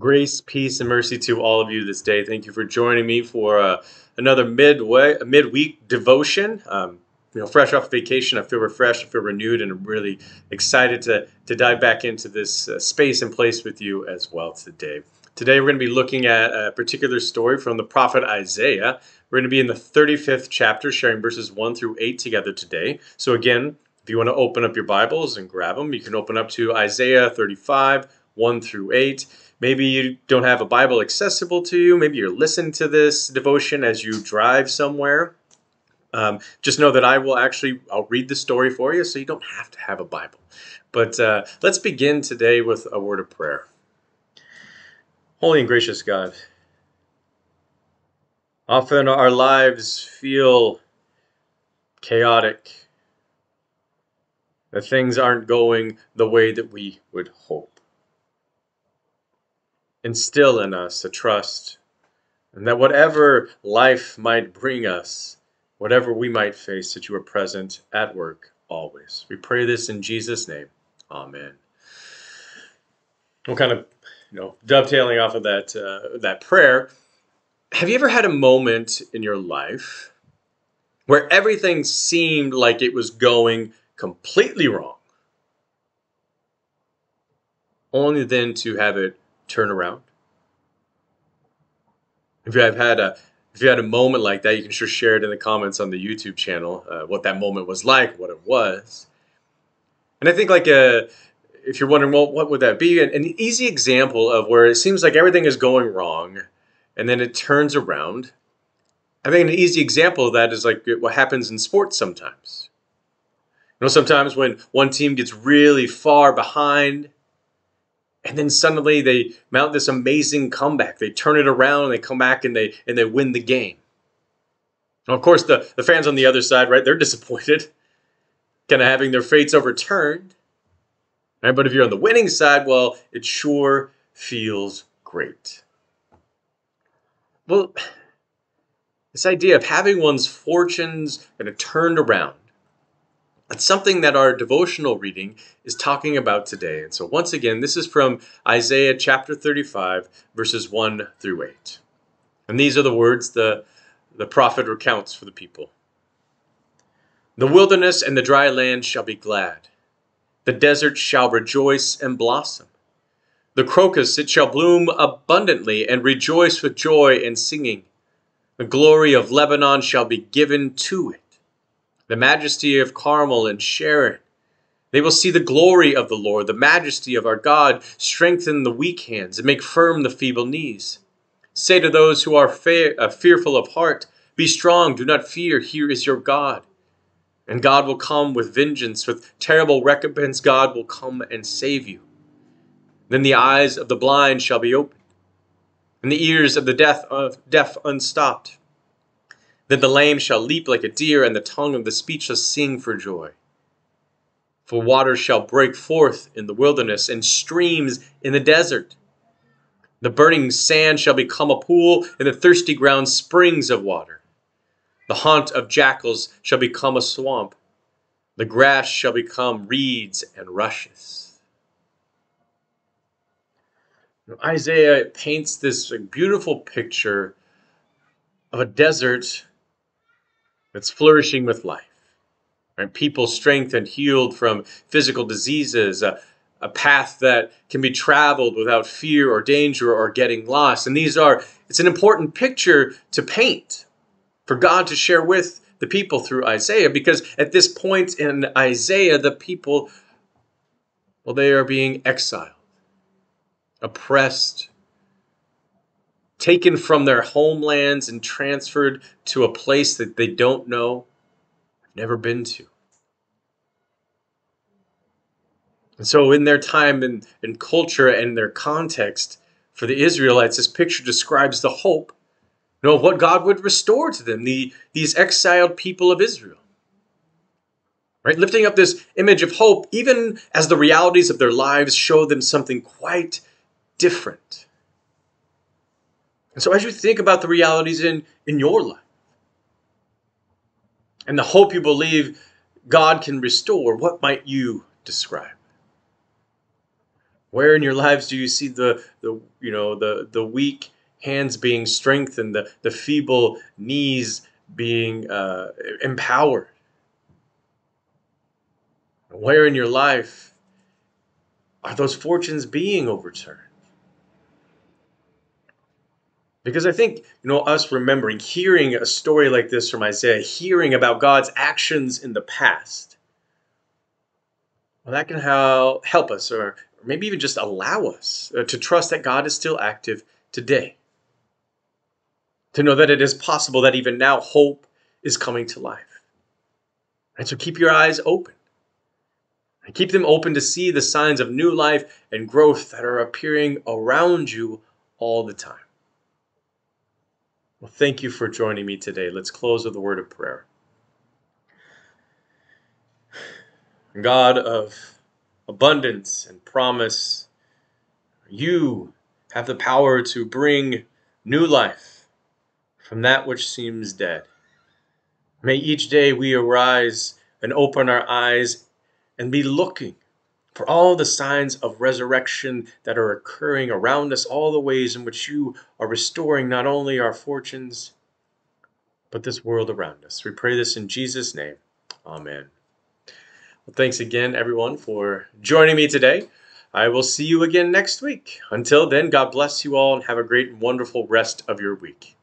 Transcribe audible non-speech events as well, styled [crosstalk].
Grace, peace, and mercy to all of you this day. Thank you for joining me for uh, another midway, midweek devotion. Um, you know, fresh off vacation, I feel refreshed, I feel renewed, and I'm really excited to to dive back into this uh, space and place with you as well today. Today, we're going to be looking at a particular story from the prophet Isaiah. We're going to be in the 35th chapter, sharing verses 1 through 8 together today. So, again, if you want to open up your Bibles and grab them, you can open up to Isaiah 35, 1 through 8. Maybe you don't have a Bible accessible to you. Maybe you're listening to this devotion as you drive somewhere. Um, just know that I will actually I'll read the story for you, so you don't have to have a Bible. But uh, let's begin today with a word of prayer. Holy and gracious God, often our lives feel chaotic. That things aren't going the way that we would hope instill in us a trust, and that whatever life might bring us, whatever we might face, that you are present at work always. We pray this in Jesus' name. Amen. Well, kind of, you know, dovetailing off of that uh, that prayer. Have you ever had a moment in your life where everything seemed like it was going completely wrong, only then to have it turn around. If you have had a if you had a moment like that, you can sure share it in the comments on the YouTube channel. Uh, what that moment was like, what it was, and I think like a uh, if you're wondering, well, what would that be? An, an easy example of where it seems like everything is going wrong, and then it turns around. I think an easy example of that is like what happens in sports sometimes. You know, sometimes when one team gets really far behind and then suddenly they mount this amazing comeback. They turn it around and they come back and they and they win the game. Of course, the, the fans on the other side, right, they're [laughs] disappointed, kind of having their fates overturned. Right? But if you're on the winning side, well, it sure feels great. Well, [sighs] this idea of having one's fortunes kind of turned around it's something that our devotional reading is talking about today. And so, once again, this is from Isaiah chapter 35, verses 1 through 8. And these are the words the, the prophet recounts for the people The wilderness and the dry land shall be glad, the desert shall rejoice and blossom. The crocus it shall bloom abundantly and rejoice with joy and singing. The glory of Lebanon shall be given to it the majesty of Carmel and Sharon. They will see the glory of the Lord, the majesty of our God, strengthen the weak hands and make firm the feeble knees. Say to those who are fe- uh, fearful of heart, Be strong, do not fear, here is your God. And God will come with vengeance, with terrible recompense, God will come and save you. Then the eyes of the blind shall be opened, and the ears of the deaf, uh, deaf unstopped. Then the lame shall leap like a deer, and the tongue of the speechless sing for joy. For waters shall break forth in the wilderness, and streams in the desert. The burning sand shall become a pool, and the thirsty ground springs of water. The haunt of jackals shall become a swamp. The grass shall become reeds and rushes. Isaiah paints this beautiful picture of a desert that's flourishing with life. Right? People strengthened, healed from physical diseases, a, a path that can be traveled without fear or danger or getting lost. And these are, it's an important picture to paint for God to share with the people through Isaiah because at this point in Isaiah, the people, well, they are being exiled, oppressed, taken from their homelands and transferred to a place that they don't know, never been to. And so, in their time and, and culture and their context, for the Israelites, this picture describes the hope you know, of what God would restore to them, the, these exiled people of Israel. Right? Lifting up this image of hope, even as the realities of their lives show them something quite different. And so as you think about the realities in, in your life and the hope you believe God can restore, what might you describe? Where in your lives do you see the, the you know the, the weak hands being strengthened, the, the feeble knees being uh, empowered? Where in your life are those fortunes being overturned? Because I think, you know, us remembering, hearing a story like this from Isaiah, hearing about God's actions in the past, well, that can help us, or maybe even just allow us uh, to trust that God is still active today. To know that it is possible that even now hope is coming to life. And so keep your eyes open. And keep them open to see the signs of new life and growth that are appearing around you all the time. Well, thank you for joining me today. Let's close with a word of prayer. God of abundance and promise, you have the power to bring new life from that which seems dead. May each day we arise and open our eyes and be looking for all the signs of resurrection that are occurring around us, all the ways in which you are restoring not only our fortunes, but this world around us. We pray this in Jesus' name. Amen. Well, thanks again, everyone, for joining me today. I will see you again next week. Until then, God bless you all and have a great and wonderful rest of your week.